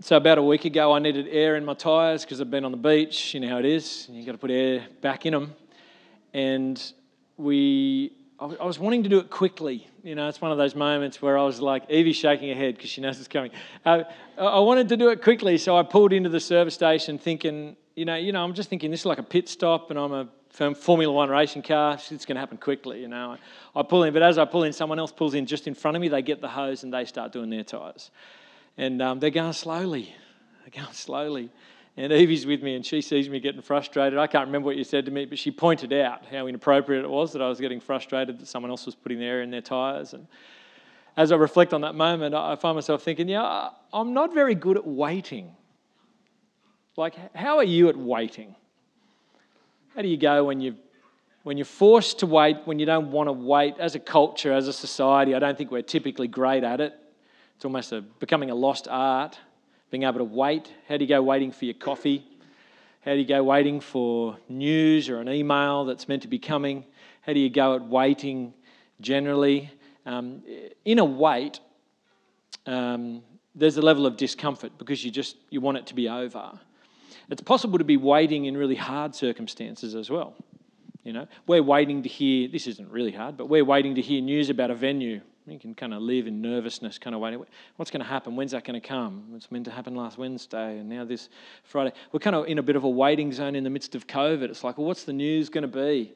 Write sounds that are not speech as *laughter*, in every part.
so about a week ago, I needed air in my tyres because I've been on the beach. You know how it is. You've got to put air back in them. And we, I was wanting to do it quickly. You know, it's one of those moments where I was like, Evie's shaking her head because she knows it's coming. Uh, I wanted to do it quickly, so I pulled into the service station thinking, you know, you know, I'm just thinking this is like a pit stop, and I'm a Formula One racing car. It's going to happen quickly, you know. I pull in, but as I pull in, someone else pulls in just in front of me. They get the hose and they start doing their tyres, and um, they're going slowly. They're going slowly. And Evie's with me and she sees me getting frustrated. I can't remember what you said to me, but she pointed out how inappropriate it was that I was getting frustrated that someone else was putting their air in their tyres. And as I reflect on that moment, I find myself thinking, yeah, I'm not very good at waiting. Like, how are you at waiting? How do you go when you when you're forced to wait, when you don't want to wait? As a culture, as a society, I don't think we're typically great at it. It's almost a, becoming a lost art being able to wait. How do you go waiting for your coffee? How do you go waiting for news or an email that's meant to be coming? How do you go at waiting generally? Um, in a wait, um, there's a level of discomfort because you just you want it to be over. It's possible to be waiting in really hard circumstances as well. You know, we're waiting to hear. This isn't really hard, but we're waiting to hear news about a venue you can kind of live in nervousness, kind of waiting. What's going to happen? When's that going to come? It's meant to happen last Wednesday, and now this Friday. We're kind of in a bit of a waiting zone in the midst of COVID. It's like, well, what's the news going to be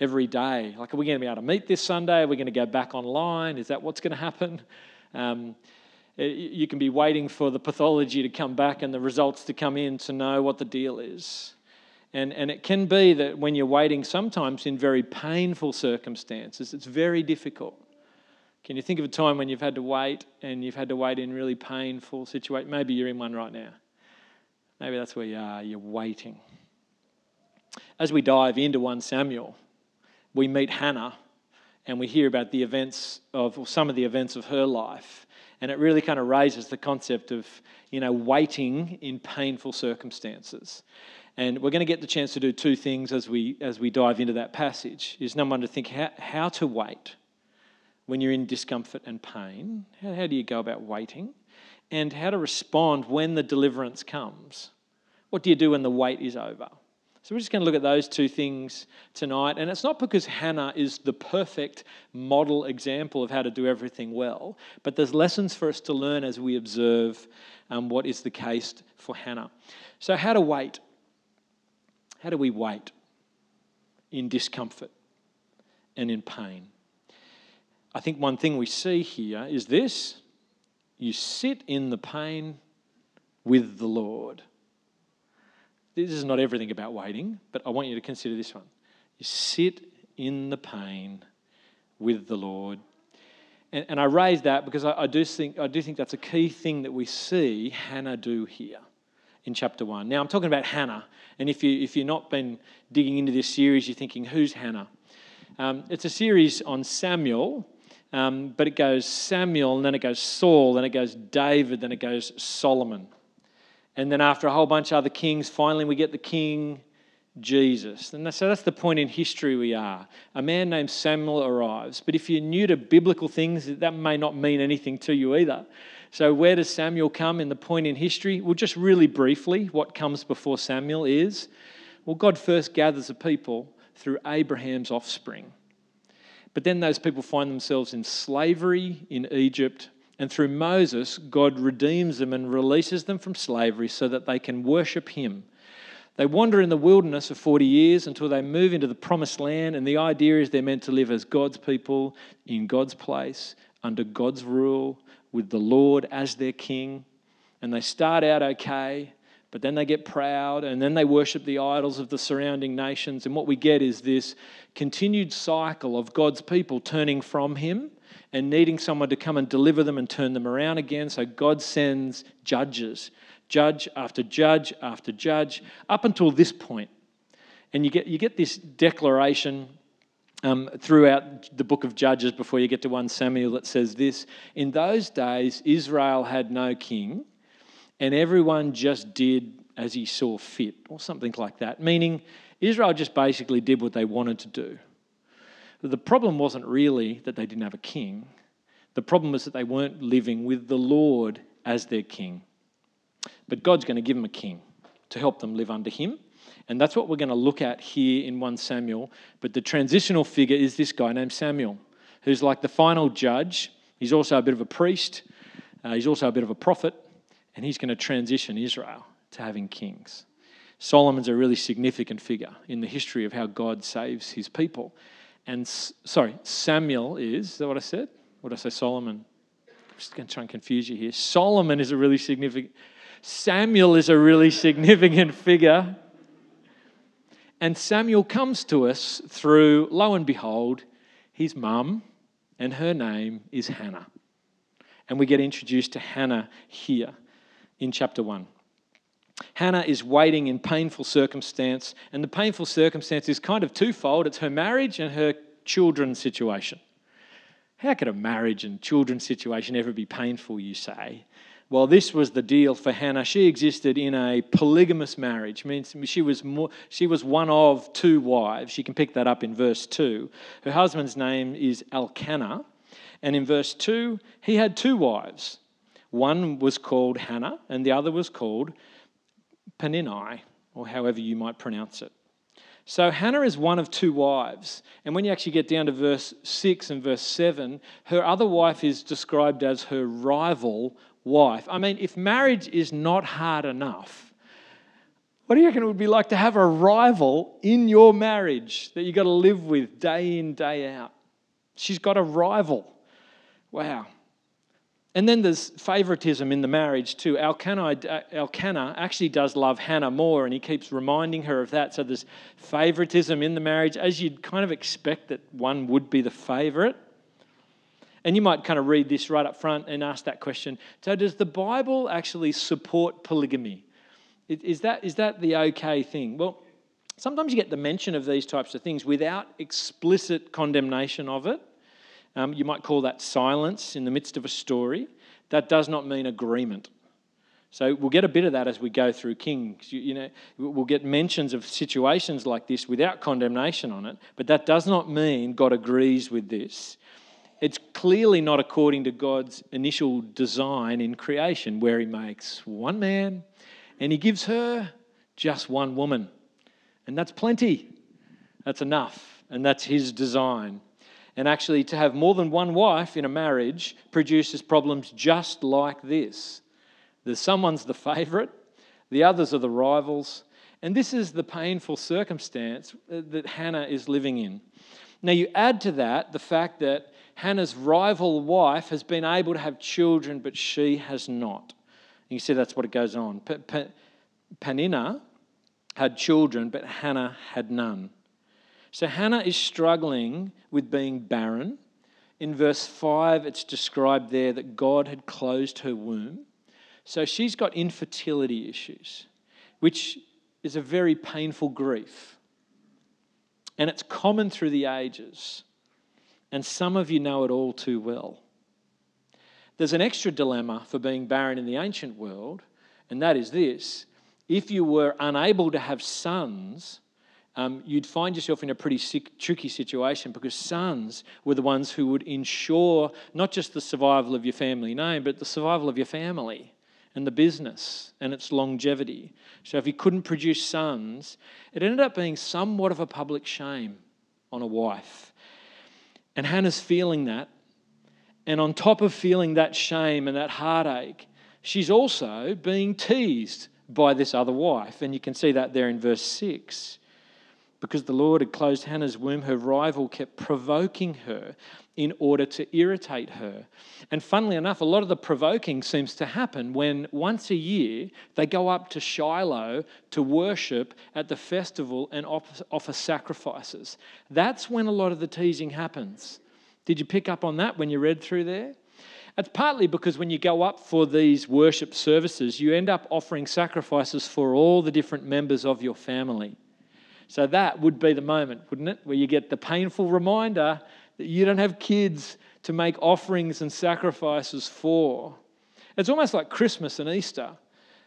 every day? Like, are we going to be able to meet this Sunday? Are we going to go back online? Is that what's going to happen? Um, you can be waiting for the pathology to come back and the results to come in to know what the deal is. And, and it can be that when you're waiting, sometimes in very painful circumstances, it's very difficult. Can you think of a time when you've had to wait and you've had to wait in really painful situations? Maybe you're in one right now. Maybe that's where you are, you're waiting. As we dive into 1 Samuel, we meet Hannah and we hear about the events of, some of the events of her life. And it really kind of raises the concept of, you know, waiting in painful circumstances. And we're going to get the chance to do two things as we, as we dive into that passage. Is number one, to think how, how to wait when you're in discomfort and pain? How, how do you go about waiting? And how to respond when the deliverance comes? What do you do when the wait is over? So we're just going to look at those two things tonight. And it's not because Hannah is the perfect model example of how to do everything well, but there's lessons for us to learn as we observe um, what is the case for Hannah. So, how to wait? How do we wait in discomfort and in pain? I think one thing we see here is this you sit in the pain with the Lord. This is not everything about waiting, but I want you to consider this one. You sit in the pain with the Lord. And, and I raise that because I, I, do think, I do think that's a key thing that we see Hannah do here in chapter 1. Now, I'm talking about Hannah, and if, you, if you've not been digging into this series, you're thinking, who's Hannah? Um, it's a series on Samuel, um, but it goes Samuel, and then it goes Saul, then it goes David, then it goes Solomon. And then after a whole bunch of other kings, finally we get the king Jesus. And so that's the point in history we are. A man named Samuel arrives. But if you're new to biblical things, that may not mean anything to you either. So, where does Samuel come in the point in history? Well, just really briefly, what comes before Samuel is well, God first gathers a people through Abraham's offspring. But then those people find themselves in slavery in Egypt. And through Moses, God redeems them and releases them from slavery so that they can worship Him. They wander in the wilderness for 40 years until they move into the promised land. And the idea is they're meant to live as God's people in God's place, under God's rule, with the Lord as their king. And they start out okay. But then they get proud and then they worship the idols of the surrounding nations. And what we get is this continued cycle of God's people turning from Him and needing someone to come and deliver them and turn them around again. So God sends judges, judge after judge after judge, up until this point. And you get, you get this declaration um, throughout the book of Judges before you get to 1 Samuel that says this In those days, Israel had no king and everyone just did as he saw fit, or something like that, meaning Israel just basically did what they wanted to do. But the problem wasn't really that they didn't have a king, the problem was that they weren't living with the Lord as their king. but God's going to give them a king to help them live under him. And that's what we're going to look at here in 1 Samuel. But the transitional figure is this guy named Samuel, who's like the final judge. He's also a bit of a priest, uh, he's also a bit of a prophet, and he's going to transition Israel to having kings. Solomon's a really significant figure in the history of how God saves his people. And sorry, Samuel is, is that what I said? What did I say? Solomon. I'm just going to try and confuse you here. Solomon is a really significant, Samuel is a really significant figure. And Samuel comes to us through, lo and behold, his mum, and her name is Hannah. And we get introduced to Hannah here in chapter 1. Hannah is waiting in painful circumstance, and the painful circumstance is kind of twofold it's her marriage and her children's situation. How could a marriage and children's situation ever be painful, you say? Well, this was the deal for Hannah. She existed in a polygamous marriage. I means she was more, she was one of two wives. You can pick that up in verse 2. Her husband's name is Elkanah, and in verse 2, he had two wives. One was called Hannah, and the other was called Peninnah, or however you might pronounce it. So Hannah is one of two wives. And when you actually get down to verse 6 and verse 7, her other wife is described as her rival wife. I mean, if marriage is not hard enough, what do you reckon it would be like to have a rival in your marriage that you've got to live with day in, day out? She's got a rival. Wow. And then there's favoritism in the marriage too. Elkanah, Elkanah actually does love Hannah more, and he keeps reminding her of that. So there's favoritism in the marriage, as you'd kind of expect that one would be the favorite. And you might kind of read this right up front and ask that question. So, does the Bible actually support polygamy? Is that, is that the okay thing? Well, sometimes you get the mention of these types of things without explicit condemnation of it. Um, you might call that silence in the midst of a story. That does not mean agreement. So we'll get a bit of that as we go through Kings. You, you, know, we'll get mentions of situations like this without condemnation on it, but that does not mean God agrees with this. It's clearly not according to God's initial design in creation, where He makes one man and He gives her just one woman. And that's plenty. That's enough. And that's His design. And actually, to have more than one wife in a marriage produces problems just like this. There's someone's the favourite, the others are the rivals, and this is the painful circumstance uh, that Hannah is living in. Now, you add to that the fact that Hannah's rival wife has been able to have children, but she has not. And you see that's what it goes on. Peninnah had children, but Hannah had none. So Hannah is struggling with being barren. In verse 5, it's described there that God had closed her womb. So she's got infertility issues, which is a very painful grief. And it's common through the ages. And some of you know it all too well. There's an extra dilemma for being barren in the ancient world, and that is this if you were unable to have sons, um, you'd find yourself in a pretty sick, tricky situation because sons were the ones who would ensure not just the survival of your family name, but the survival of your family and the business and its longevity. So if you couldn't produce sons, it ended up being somewhat of a public shame on a wife. And Hannah's feeling that. And on top of feeling that shame and that heartache, she's also being teased by this other wife. And you can see that there in verse 6. Because the Lord had closed Hannah's womb, her rival kept provoking her in order to irritate her. And funnily enough, a lot of the provoking seems to happen when once a year they go up to Shiloh to worship at the festival and offer sacrifices. That's when a lot of the teasing happens. Did you pick up on that when you read through there? It's partly because when you go up for these worship services, you end up offering sacrifices for all the different members of your family. So that would be the moment, wouldn't it? Where you get the painful reminder that you don't have kids to make offerings and sacrifices for. It's almost like Christmas and Easter,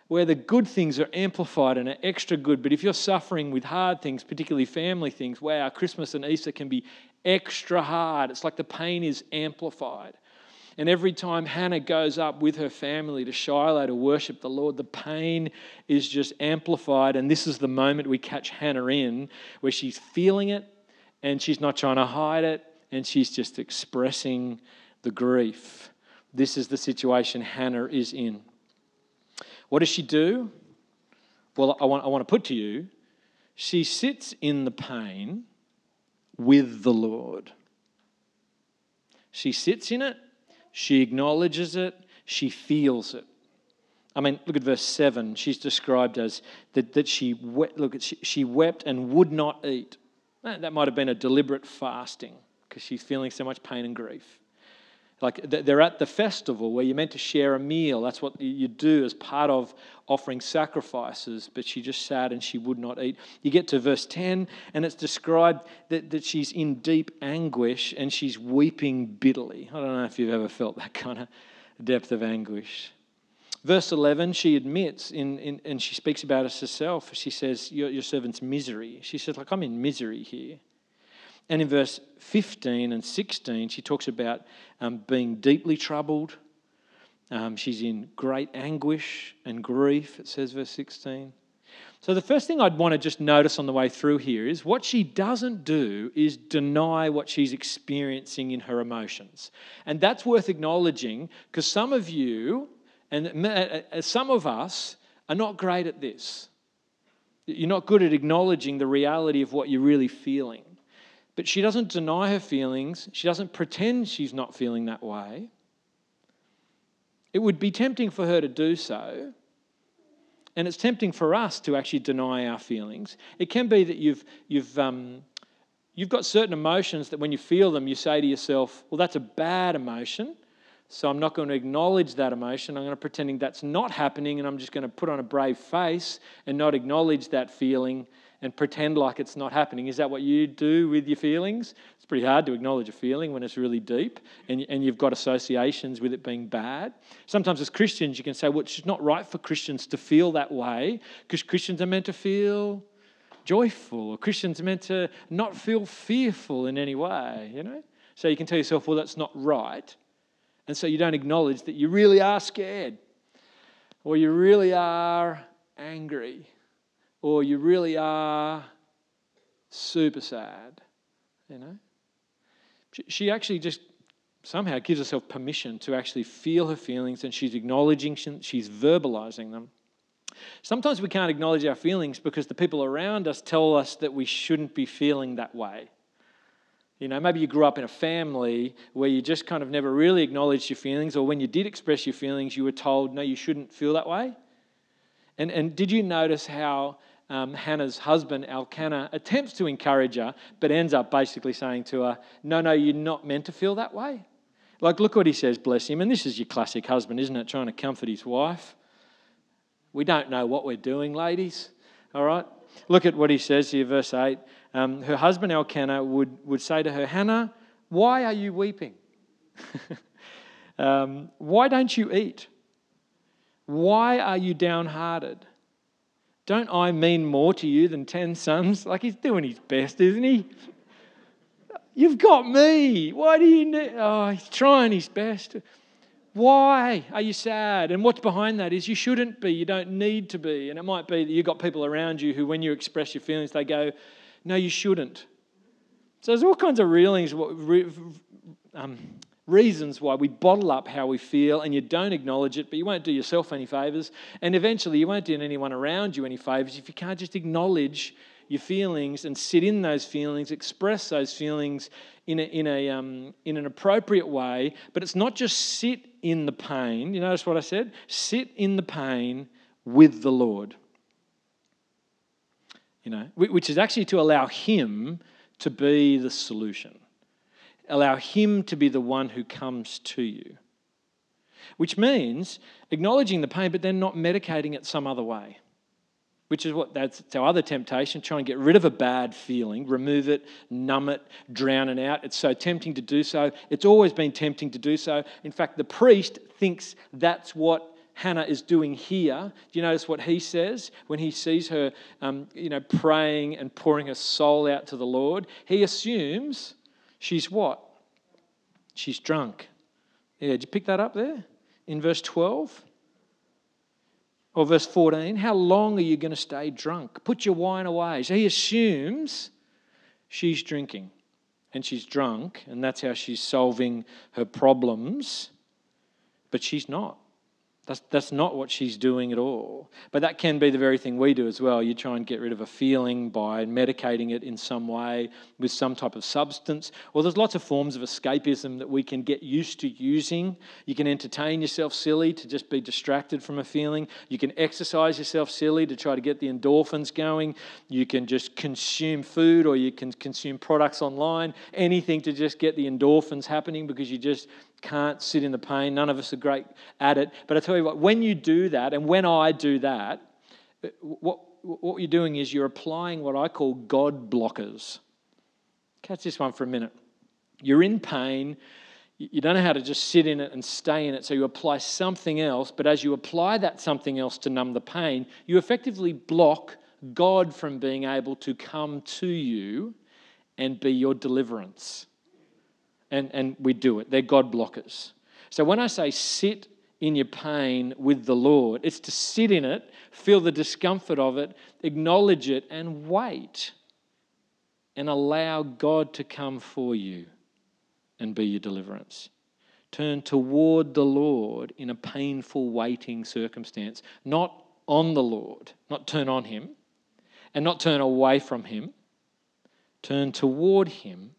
where the good things are amplified and are extra good. But if you're suffering with hard things, particularly family things, wow, Christmas and Easter can be extra hard. It's like the pain is amplified. And every time Hannah goes up with her family to Shiloh to worship the Lord, the pain is just amplified. And this is the moment we catch Hannah in where she's feeling it and she's not trying to hide it and she's just expressing the grief. This is the situation Hannah is in. What does she do? Well, I want, I want to put to you, she sits in the pain with the Lord. She sits in it, she acknowledges it, she feels it. I mean, look at verse 7. She's described as that, that she, wept, look, she, she wept and would not eat. That might have been a deliberate fasting because she's feeling so much pain and grief. Like they're at the festival where you're meant to share a meal. That's what you do as part of offering sacrifices, but she just sat and she would not eat. You get to verse 10, and it's described that, that she's in deep anguish and she's weeping bitterly. I don't know if you've ever felt that kind of depth of anguish. Verse 11, she admits, in, in, and she speaks about it herself. She says, your, your servant's misery. She says, like, I'm in misery here. And in verse 15 and 16, she talks about um, being deeply troubled. Um, she's in great anguish and grief, it says, verse 16. So, the first thing I'd want to just notice on the way through here is what she doesn't do is deny what she's experiencing in her emotions. And that's worth acknowledging because some of you and uh, uh, some of us are not great at this. You're not good at acknowledging the reality of what you're really feeling. But she doesn't deny her feelings, she doesn't pretend she's not feeling that way. It would be tempting for her to do so. And it's tempting for us to actually deny our feelings. It can be that you've, you've, um, you've got certain emotions that when you feel them, you say to yourself, well, that's a bad emotion. So I'm not going to acknowledge that emotion. I'm going to pretending that's not happening and I'm just going to put on a brave face and not acknowledge that feeling and pretend like it's not happening. Is that what you do with your feelings? It's pretty hard to acknowledge a feeling when it's really deep and, and you've got associations with it being bad. Sometimes, as Christians, you can say, well, it's not right for Christians to feel that way because Christians are meant to feel joyful or Christians are meant to not feel fearful in any way, you know? So you can tell yourself, well, that's not right. And so you don't acknowledge that you really are scared or you really are angry or you really are super sad, you know. She actually just somehow gives herself permission to actually feel her feelings and she's acknowledging, she's verbalizing them. Sometimes we can't acknowledge our feelings because the people around us tell us that we shouldn't be feeling that way. You know, maybe you grew up in a family where you just kind of never really acknowledged your feelings, or when you did express your feelings, you were told, no, you shouldn't feel that way. And, and did you notice how um, Hannah's husband, Elkanah, attempts to encourage her, but ends up basically saying to her, No, no, you're not meant to feel that way. Like, look what he says, bless him. And this is your classic husband, isn't it? Trying to comfort his wife. We don't know what we're doing, ladies. All right? Look at what he says here, verse 8. Um, her husband, Elkanah, would, would say to her, Hannah, why are you weeping? *laughs* um, why don't you eat? Why are you downhearted? Don't I mean more to you than 10 sons? Like he's doing his best, isn't he? You've got me. Why do you need? Oh, he's trying his best. Why are you sad? And what's behind that is you shouldn't be. You don't need to be. And it might be that you've got people around you who, when you express your feelings, they go, No, you shouldn't. So there's all kinds of reelings, um, reasons why we bottle up how we feel and you don't acknowledge it, but you won't do yourself any favors. And eventually, you won't do anyone around you any favors if you can't just acknowledge your feelings and sit in those feelings, express those feelings in, a, in, a, um, in an appropriate way. But it's not just sit in the pain. You notice what I said? Sit in the pain with the Lord. You know, which is actually to allow Him to be the solution allow Him to be the one who comes to you. Which means acknowledging the pain, but then not medicating it some other way. Which is what that's our other temptation, try and get rid of a bad feeling, remove it, numb it, drown it out. It's so tempting to do so. It's always been tempting to do so. In fact, the priest thinks that's what Hannah is doing here. Do you notice what he says when he sees her, um, you know, praying and pouring her soul out to the Lord? He assumes She's what? She's drunk. Yeah, did you pick that up there in verse 12? Or verse 14, how long are you going to stay drunk? Put your wine away. So he assumes she's drinking and she's drunk, and that's how she's solving her problems, but she's not. That's, that's not what she's doing at all. But that can be the very thing we do as well. You try and get rid of a feeling by medicating it in some way with some type of substance. Well, there's lots of forms of escapism that we can get used to using. You can entertain yourself silly to just be distracted from a feeling. You can exercise yourself silly to try to get the endorphins going. You can just consume food or you can consume products online, anything to just get the endorphins happening because you just can't sit in the pain. None of us are great at it. But I tell you what, when you do that, and when I do that, what, what you're doing is you're applying what I call God blockers. Catch this one for a minute. You're in pain. You don't know how to just sit in it and stay in it, so you apply something else. But as you apply that something else to numb the pain, you effectively block God from being able to come to you and be your deliverance and, and we do it. They're God blockers. So when I say sit in your pain with the Lord, it's to sit in it, feel the discomfort of it, acknowledge it, and wait and allow God to come for you and be your deliverance. Turn toward the Lord in a painful waiting circumstance, not on the Lord, not turn on Him, and not turn away from Him. Turn toward Him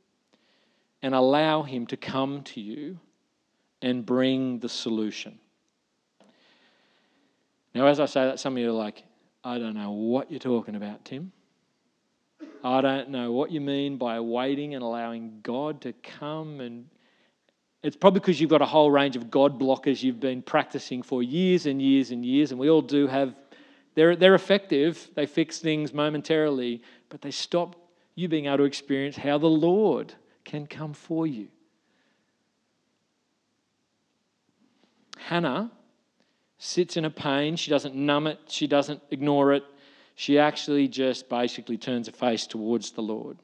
and allow Him to come to you and bring the solution. Now, as I say that, some of you are like, I don't know what you're talking about, Tim. I don't know what you mean by waiting and allowing God to come and it's probably because you've got a whole range of God blockers you've been practicing for years and years and years, and we all do have. They're, they're effective, they fix things momentarily, but they stop you being able to experience how the Lord can come for you. Hannah sits in a pain. She doesn't numb it, she doesn't ignore it. She actually just basically turns her face towards the Lord.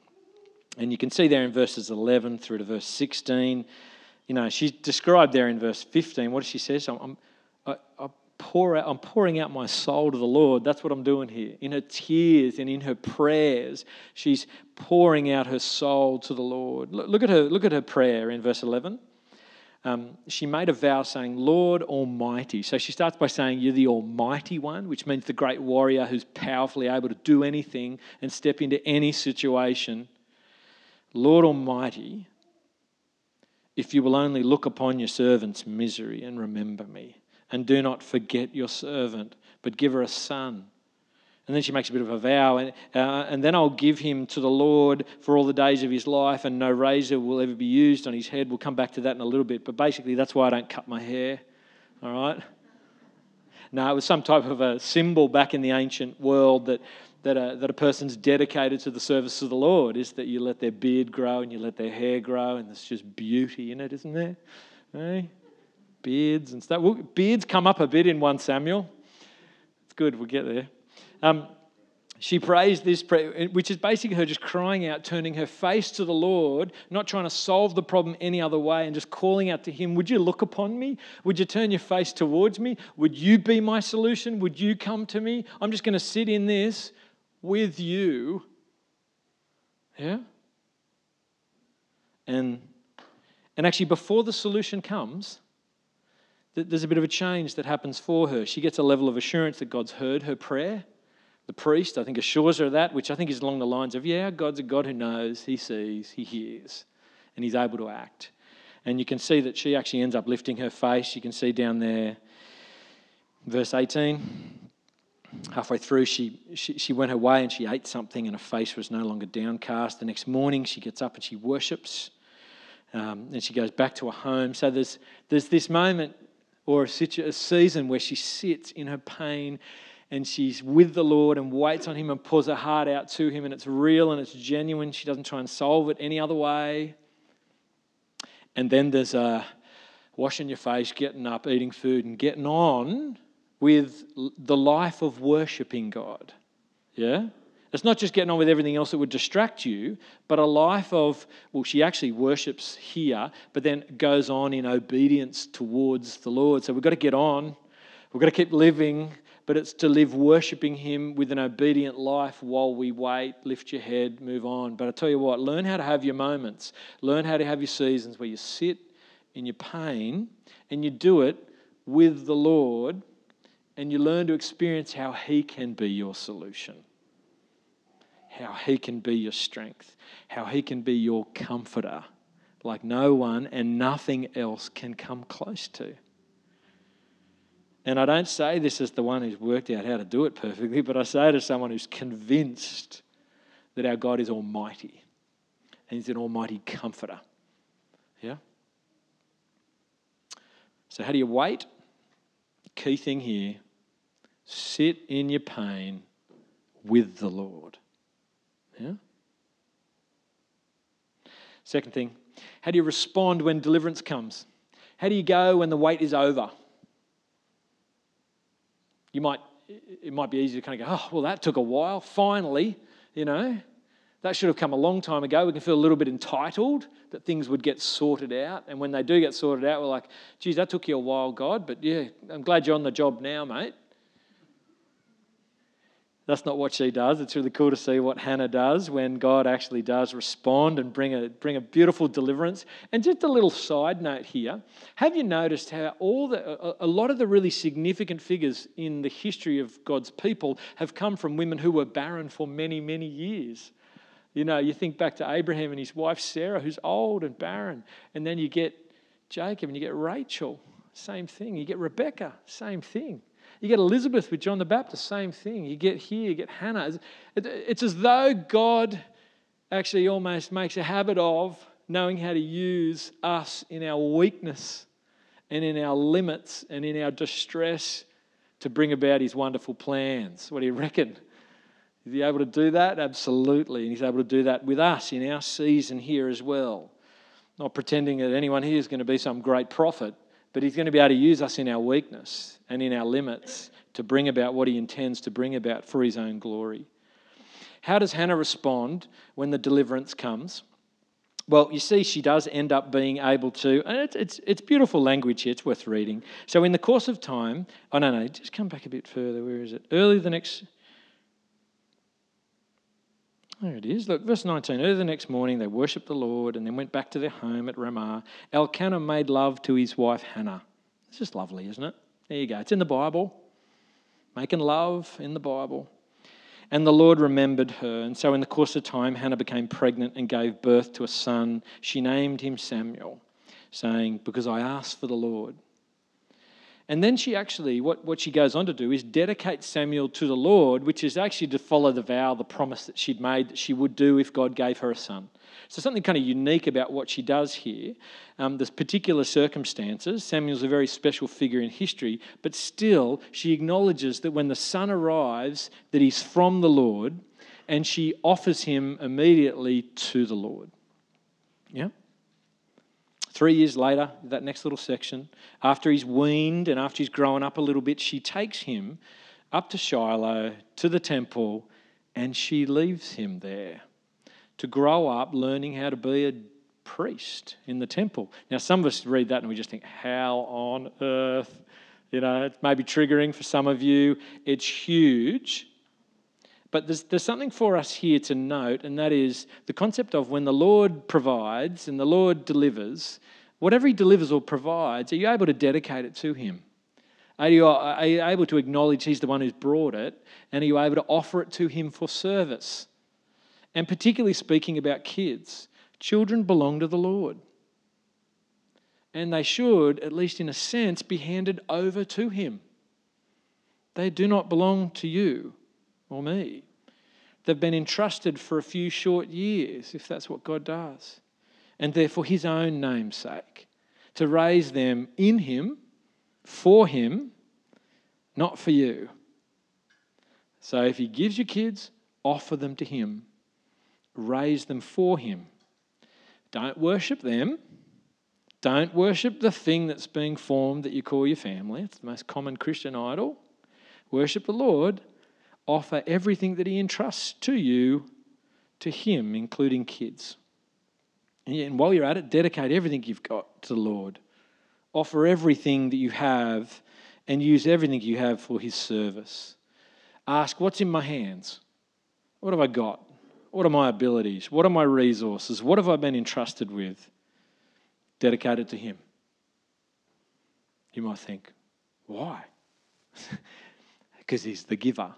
And you can see there in verses 11 through to verse 16, you know, she's described there in verse 15. What does she say? I'm, I, I pour out, I'm pouring out my soul to the Lord. That's what I'm doing here. In her tears and in her prayers, she's pouring out her soul to the Lord. Look at her, look at her prayer in verse 11. Um, she made a vow saying, Lord Almighty. So she starts by saying, You're the Almighty One, which means the great warrior who's powerfully able to do anything and step into any situation. Lord Almighty, if you will only look upon your servant's misery and remember me and do not forget your servant, but give her a son. And then she makes a bit of a vow, and, uh, and then I'll give him to the Lord for all the days of his life, and no razor will ever be used on his head. We'll come back to that in a little bit, but basically, that's why I don't cut my hair. All right? No, it was some type of a symbol back in the ancient world that, that, a, that a person's dedicated to the service of the Lord is that you let their beard grow and you let their hair grow, and there's just beauty in it, isn't there? Hey? Beards and stuff. Well, beards come up a bit in 1 Samuel. It's good, we'll get there. Um, she prays this prayer, which is basically her just crying out, turning her face to the Lord, not trying to solve the problem any other way, and just calling out to Him, Would you look upon me? Would you turn your face towards me? Would you be my solution? Would you come to me? I'm just going to sit in this with you. Yeah? And, and actually, before the solution comes, there's a bit of a change that happens for her. She gets a level of assurance that God's heard her prayer. The priest, I think, assures her of that, which I think is along the lines of, yeah, God's a God who knows, He sees, He hears, and He's able to act. And you can see that she actually ends up lifting her face. You can see down there, verse 18. Halfway through, she, she, she went her way and she ate something, and her face was no longer downcast. The next morning, she gets up and she worships. Um, and she goes back to her home. So there's, there's this moment or a, a season where she sits in her pain and she's with the Lord and waits on Him and pours her heart out to Him, and it's real and it's genuine. She doesn't try and solve it any other way. And then there's a washing your face, getting up, eating food, and getting on with the life of worshiping God. Yeah? It's not just getting on with everything else that would distract you, but a life of, well, she actually worships here, but then goes on in obedience towards the Lord. So we've got to get on. We've got to keep living, but it's to live worshipping Him with an obedient life while we wait, lift your head, move on. But I tell you what, learn how to have your moments, learn how to have your seasons where you sit in your pain and you do it with the Lord and you learn to experience how He can be your solution how He can be your strength, how He can be your comforter, like no one and nothing else can come close to. And I don't say this as the one who's worked out how to do it perfectly, but I say it as someone who's convinced that our God is almighty and He's an almighty comforter. Yeah? So, how do you wait? Key thing here sit in your pain with the Lord. Yeah? Second thing, how do you respond when deliverance comes? How do you go when the wait is over? You might, it might be easy to kind of go, oh, well, that took a while. Finally, you know, that should have come a long time ago. We can feel a little bit entitled that things would get sorted out. And when they do get sorted out, we're like, geez, that took you a while, God, but yeah, I'm glad you're on the job now, mate. That's not what she does. It's really cool to see what Hannah does when God actually does respond and bring a, bring a beautiful deliverance. And just a little side note here have you noticed how all the, a, lot of the really significant figures in the history of God's people have come from women who were barren for many, many years? You know, you think back to Abraham and his wife Sarah, who's old and barren. And then you get Jacob and you get Rachel, same thing. You get Rebecca, same thing. You get Elizabeth with John the Baptist, same thing. You get here, you get Hannah. It's as though God actually almost makes a habit of knowing how to use us in our weakness and in our limits and in our distress to bring about his wonderful plans. What do you reckon? Is he able to do that? Absolutely. And he's able to do that with us in our season here as well. Not pretending that anyone here is going to be some great prophet, but He's going to be able to use us in our weakness and in our limits to bring about what He intends to bring about for His own glory. How does Hannah respond when the deliverance comes? Well, you see, she does end up being able to, and it's, it's, it's beautiful language here, it's worth reading. So, in the course of time, oh no, no, just come back a bit further. Where is it? Early the next, there it is. Look, verse 19. Early the next morning, they worshipped the Lord and then went back to their home at Ramah. Elkanah made love to his wife Hannah. It's just lovely, isn't it? There you go. It's in the Bible. Making love in the Bible. And the Lord remembered her. And so, in the course of time, Hannah became pregnant and gave birth to a son. She named him Samuel, saying, Because I asked for the Lord. And then she actually, what, what she goes on to do is dedicate Samuel to the Lord, which is actually to follow the vow, the promise that she'd made that she would do if God gave her a son. So, something kind of unique about what she does here. Um, there's particular circumstances. Samuel's a very special figure in history, but still, she acknowledges that when the son arrives, that he's from the Lord, and she offers him immediately to the Lord. Yeah? Three years later, that next little section, after he's weaned and after he's grown up a little bit, she takes him up to Shiloh, to the temple, and she leaves him there to grow up learning how to be a priest in the temple. Now, some of us read that and we just think, how on earth? You know, it may be triggering for some of you. It's huge. But there's, there's something for us here to note, and that is the concept of when the Lord provides and the Lord delivers, whatever He delivers or provides, are you able to dedicate it to Him? Are you, are you able to acknowledge He's the one who's brought it, and are you able to offer it to Him for service? And particularly speaking about kids, children belong to the Lord. And they should, at least in a sense, be handed over to Him. They do not belong to you or me. They've been entrusted for a few short years, if that's what God does. And they're for His own name's sake, to raise them in Him, for Him, not for you. So if He gives you kids, offer them to Him, raise them for Him. Don't worship them. Don't worship the thing that's being formed that you call your family. It's the most common Christian idol. Worship the Lord offer everything that He entrusts to you to Him, including kids. And while you're at it, dedicate everything you've got to the Lord. Offer everything that you have and use everything you have for His service. Ask, What's in my hands? What have I got? What are my abilities? What are my resources? What have I been entrusted with? Dedicate it to Him. You might think, Why? *laughs* because He's the giver.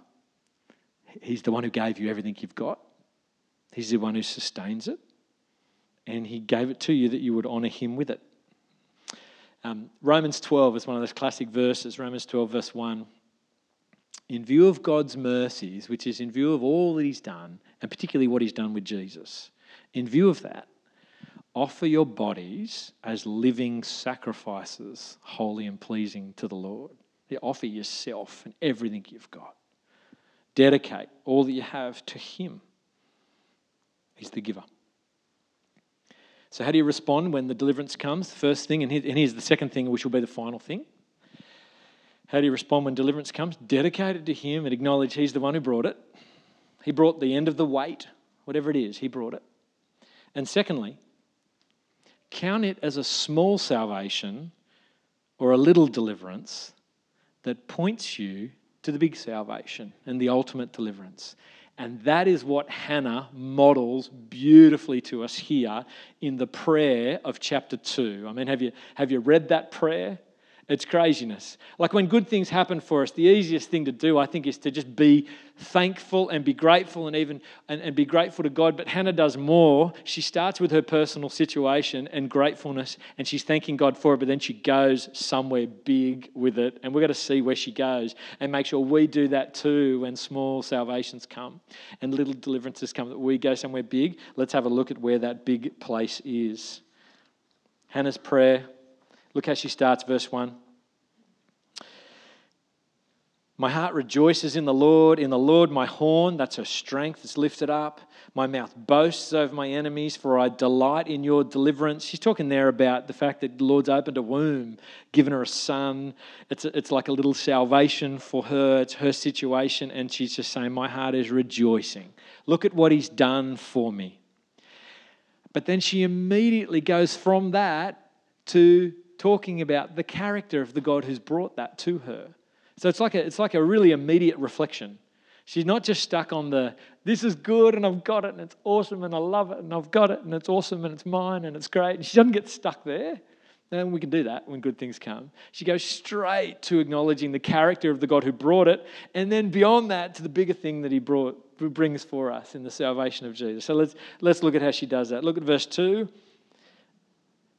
He's the one who gave you everything you've got. He's the one who sustains it. And He gave it to you that you would honour Him with it. Um, Romans 12 is one of those classic verses, Romans 12, verse 1. In view of God's mercies, which is in view of all that He's done, and particularly what He's done with Jesus, in view of that, offer your bodies as living sacrifices, holy and pleasing to the Lord. Offer yourself and everything you've got. Dedicate all that you have to Him. He's the giver. So, how do you respond when the deliverance comes? First thing, and here's the second thing, which will be the final thing. How do you respond when deliverance comes? Dedicate it to Him and acknowledge He's the one who brought it. He brought the end of the wait, whatever it is, He brought it. And secondly, count it as a small salvation or a little deliverance that points you to the big salvation and the ultimate deliverance. And that is what Hannah models beautifully to us here in the prayer of chapter 2. I mean, have you, have you read that prayer? It's craziness. Like when good things happen for us, the easiest thing to do, I think, is to just be thankful and be grateful and even and, and be grateful to God. But Hannah does more. She starts with her personal situation and gratefulness, and she's thanking God for it, but then she goes somewhere big with it. And we've got to see where she goes and make sure we do that too when small salvations come and little deliverances come, that we go somewhere big. Let's have a look at where that big place is. Hannah's prayer Look how she starts, verse 1. My heart rejoices in the Lord. In the Lord, my horn, that's her strength, is lifted up. My mouth boasts over my enemies, for I delight in your deliverance. She's talking there about the fact that the Lord's opened a womb, given her a son. It's, a, it's like a little salvation for her. It's her situation. And she's just saying, My heart is rejoicing. Look at what he's done for me. But then she immediately goes from that to talking about the character of the God who's brought that to her. So it's like a, it's like a really immediate reflection. She's not just stuck on the, this is good and I've got it and it's awesome and I love it and I've got it and it's awesome and it's mine and it's great. And she doesn't get stuck there. And we can do that when good things come. She goes straight to acknowledging the character of the God who brought it, and then beyond that to the bigger thing that He brought brings for us in the salvation of Jesus. So let's let's look at how she does that. Look at verse two.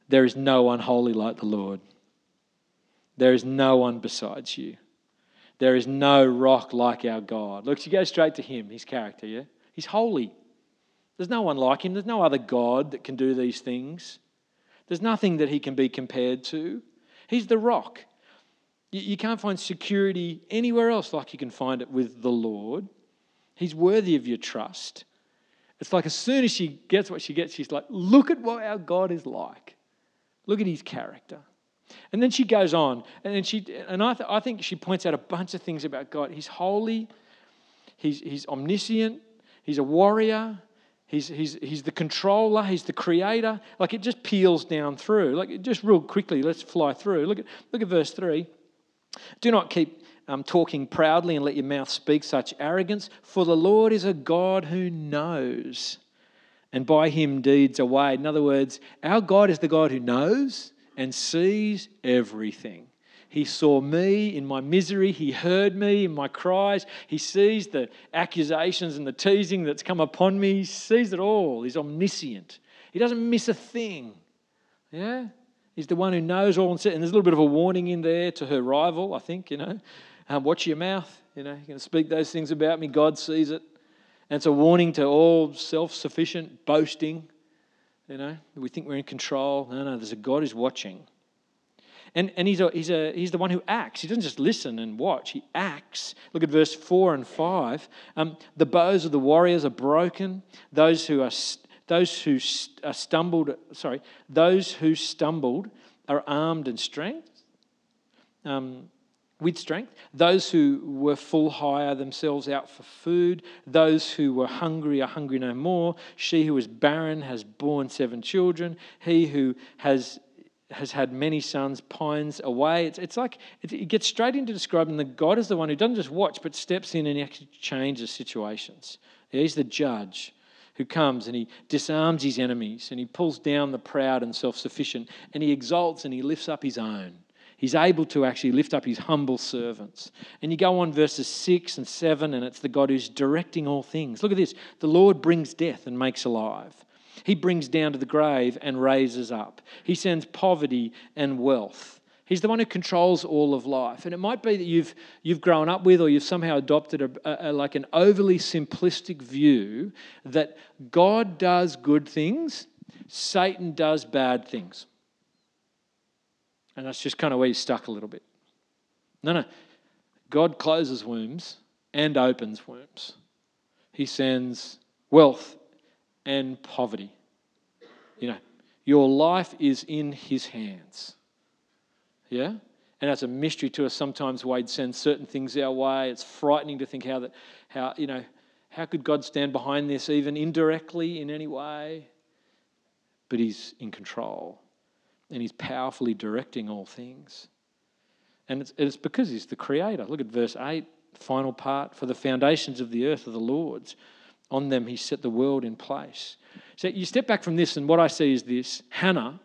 There is no one holy like the Lord. There is no one besides you. There is no rock like our God. Look, you go straight to Him, His character, yeah? He's holy. There's no one like Him. There's no other God that can do these things. There's nothing that He can be compared to. He's the rock. You can't find security anywhere else like you can find it with the Lord. He's worthy of your trust. It's like as soon as she gets what she gets, she's like, look at what our God is like. Look at his character. And then she goes on, and then she and I, th- I think she points out a bunch of things about God. He's holy, he's, he's omniscient, he's a warrior, he's, he's, he's the controller, he's the creator. Like it just peels down through. Like just real quickly, let's fly through. Look at, look at verse 3. Do not keep um, talking proudly and let your mouth speak such arrogance, for the Lord is a God who knows and by him deeds are weighed. In other words, our God is the God who knows and sees everything. He saw me in my misery. He heard me in my cries. He sees the accusations and the teasing that's come upon me. He sees it all. He's omniscient. He doesn't miss a thing. Yeah? He's the one who knows all and there's a little bit of a warning in there to her rival, I think, you know. Um, watch your mouth. You know, you're going to speak those things about me. God sees it. And it's a warning to all self sufficient boasting. You know, we think we're in control. No, no, there's a God who's watching. And, and he's, a, he's, a, he's the one who acts. He doesn't just listen and watch, he acts. Look at verse 4 and 5. Um, the bows of the warriors are broken. Those who are, those who are stumbled, sorry, those who stumbled are armed in strength. Um, with strength, those who were full hire themselves out for food, those who were hungry are hungry no more. She who was barren has borne seven children. He who has has had many sons pines away. It's, it's like it, gets straight into describing that God is the one who doesn't just watch, but steps in and actually changes situations. He's the judge who comes and he disarms his enemies and he pulls down the proud and self sufficient and he exalts and he lifts up his own. He's able to actually lift up his humble servants. And you go on verses 6 and 7, and it's the God who's directing all things. Look at this the Lord brings death and makes alive. He brings down to the grave and raises up. He sends poverty and wealth. He's the one who controls all of life. And it might be that you've, you've grown up with or you've somehow adopted a, a, a, like an overly simplistic view that God does good things, Satan does bad things. And that's just kind of where you're stuck a little bit. No, no. God closes wombs and opens wombs. He sends wealth and poverty. You know, your life is in His hands. Yeah? And that's a mystery to us. Sometimes Wade sends certain things our way. It's frightening to think how that, how, you know, how could God stand behind this even indirectly in any way? But He's in control and He's powerfully directing all things. And it's, it's because He's the Creator. Look at verse 8, final part. For the foundations of the earth are the Lord's on them he set the world in place. So you step back from this, and what I see is this Hannah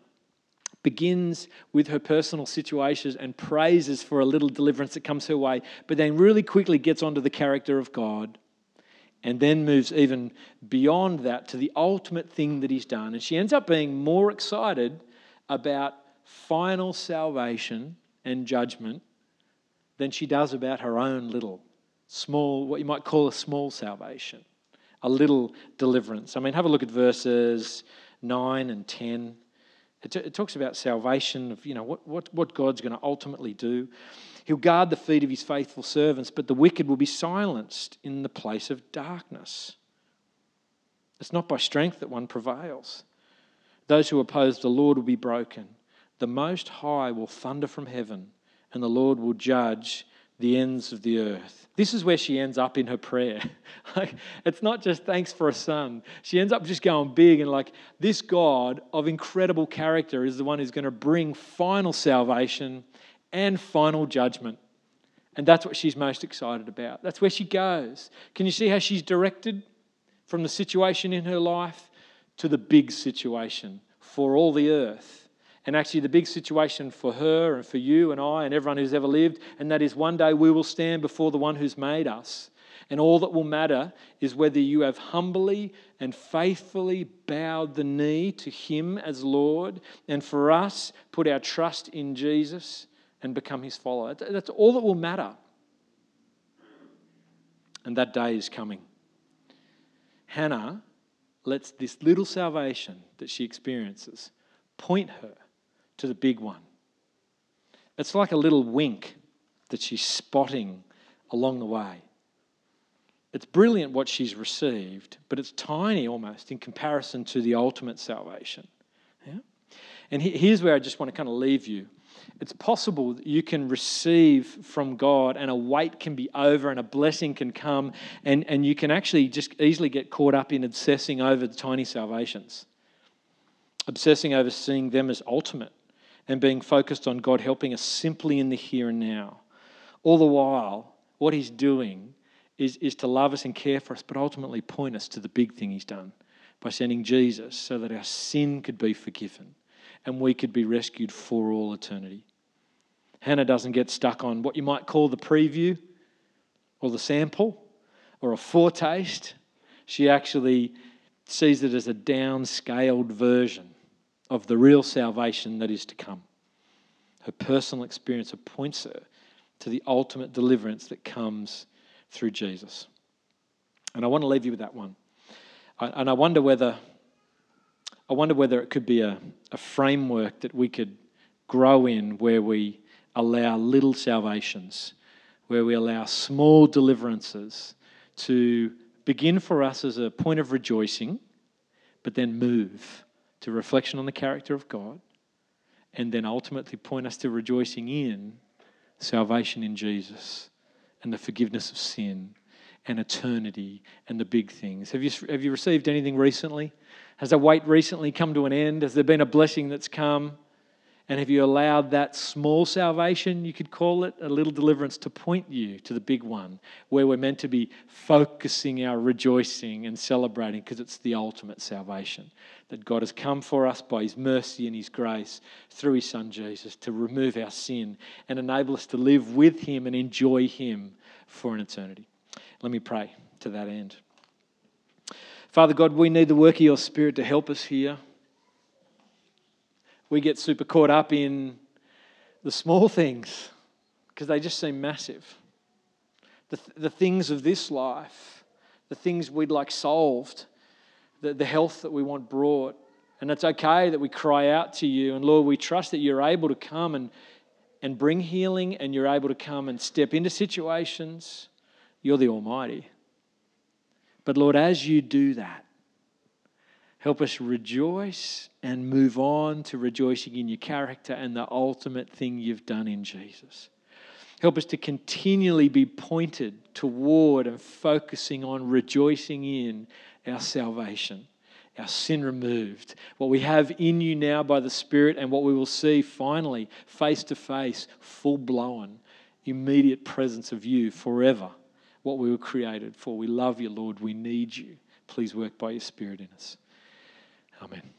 begins with her personal situations and praises for a little deliverance that comes her way, but then really quickly gets onto the character of God and then moves even beyond that to the ultimate thing that he's done. And she ends up being more excited about final salvation and judgment than she does about her own little, small, what you might call a small salvation a little deliverance. I mean, have a look at verses 9 and 10. It, t- it talks about salvation, of you know, what, what, what God's going to ultimately do. He'll guard the feet of his faithful servants, but the wicked will be silenced in the place of darkness. It's not by strength that one prevails. Those who oppose the Lord will be broken. The Most High will thunder from heaven, and the Lord will judge the ends of the earth. This is where she ends up in her prayer. *laughs* it's not just thanks for a son. She ends up just going big and like, this God of incredible character is the one who's going to bring final salvation and final judgment. And that's what she's most excited about. That's where she goes. Can you see how she's directed from the situation in her life to the big situation for all the earth? and actually the big situation for her and for you and I and everyone who's ever lived, and that is one day we will stand before the one who's made us. And all that will matter is whether you have humbly and faithfully bowed the knee to Him as Lord, and for us, put our trust in Jesus and become His follower. That's all that will matter. And that day is coming. Hannah lets this little salvation that she experiences point her to the big one. It's like a little wink that she's spotting along the way. It's brilliant what she's received, but it's tiny almost in comparison to the ultimate salvation. Yeah? And here's where I just want to kind of leave you. It's possible that you can receive from God and a weight can be over and a blessing can come, and, and you can actually just easily get caught up in obsessing over the tiny salvations, obsessing over seeing them as ultimate and being focused on God helping us simply in the here and now. All the while, what He's doing is, is to love us and care for us, but ultimately point us to the big thing He's done by sending Jesus so that our sin could be forgiven and we could be rescued for all eternity. Hannah doesn't get stuck on what you might call the preview or the sample or a foretaste. She actually sees it as a downscaled version of the real salvation that is to come. Her personal experience appoints her to the ultimate deliverance that comes through Jesus. And I want to leave you with that one. And I wonder whether I wonder whether it could be a, a framework that we could grow in where we allow little salvations, where we allow small deliverances to begin for us as a point of rejoicing, but then move to reflection on the character of God, and then ultimately point us to rejoicing in salvation in Jesus and the forgiveness of sin and eternity and the big things. Have you, have you received anything recently? Has that wait recently come to an end? Has there been a blessing that's come? And have you allowed that small salvation, you could call it, a little deliverance, to point you to the big one, where we're meant to be focusing our rejoicing and celebrating because it's the ultimate salvation? That God has come for us by His mercy and His grace through His Son Jesus to remove our sin and enable us to live with Him and enjoy Him for an eternity. Let me pray to that end. Father God, we need the work of your Spirit to help us here we get super caught up in the small things because they just seem massive. The, the things of this life, the things we'd like solved, the, the health that we want brought. And it's okay that we cry out to you. And Lord, we trust that you're able to come and, and bring healing and you're able to come and step into situations. You're the Almighty. But Lord, as you do that, Help us rejoice and move on to rejoicing in your character and the ultimate thing you've done in Jesus. Help us to continually be pointed toward and focusing on rejoicing in our salvation, our sin removed, what we have in you now by the Spirit, and what we will see finally, face to face, full blown, immediate presence of you forever, what we were created for. We love you, Lord. We need you. Please work by your Spirit in us. Amen.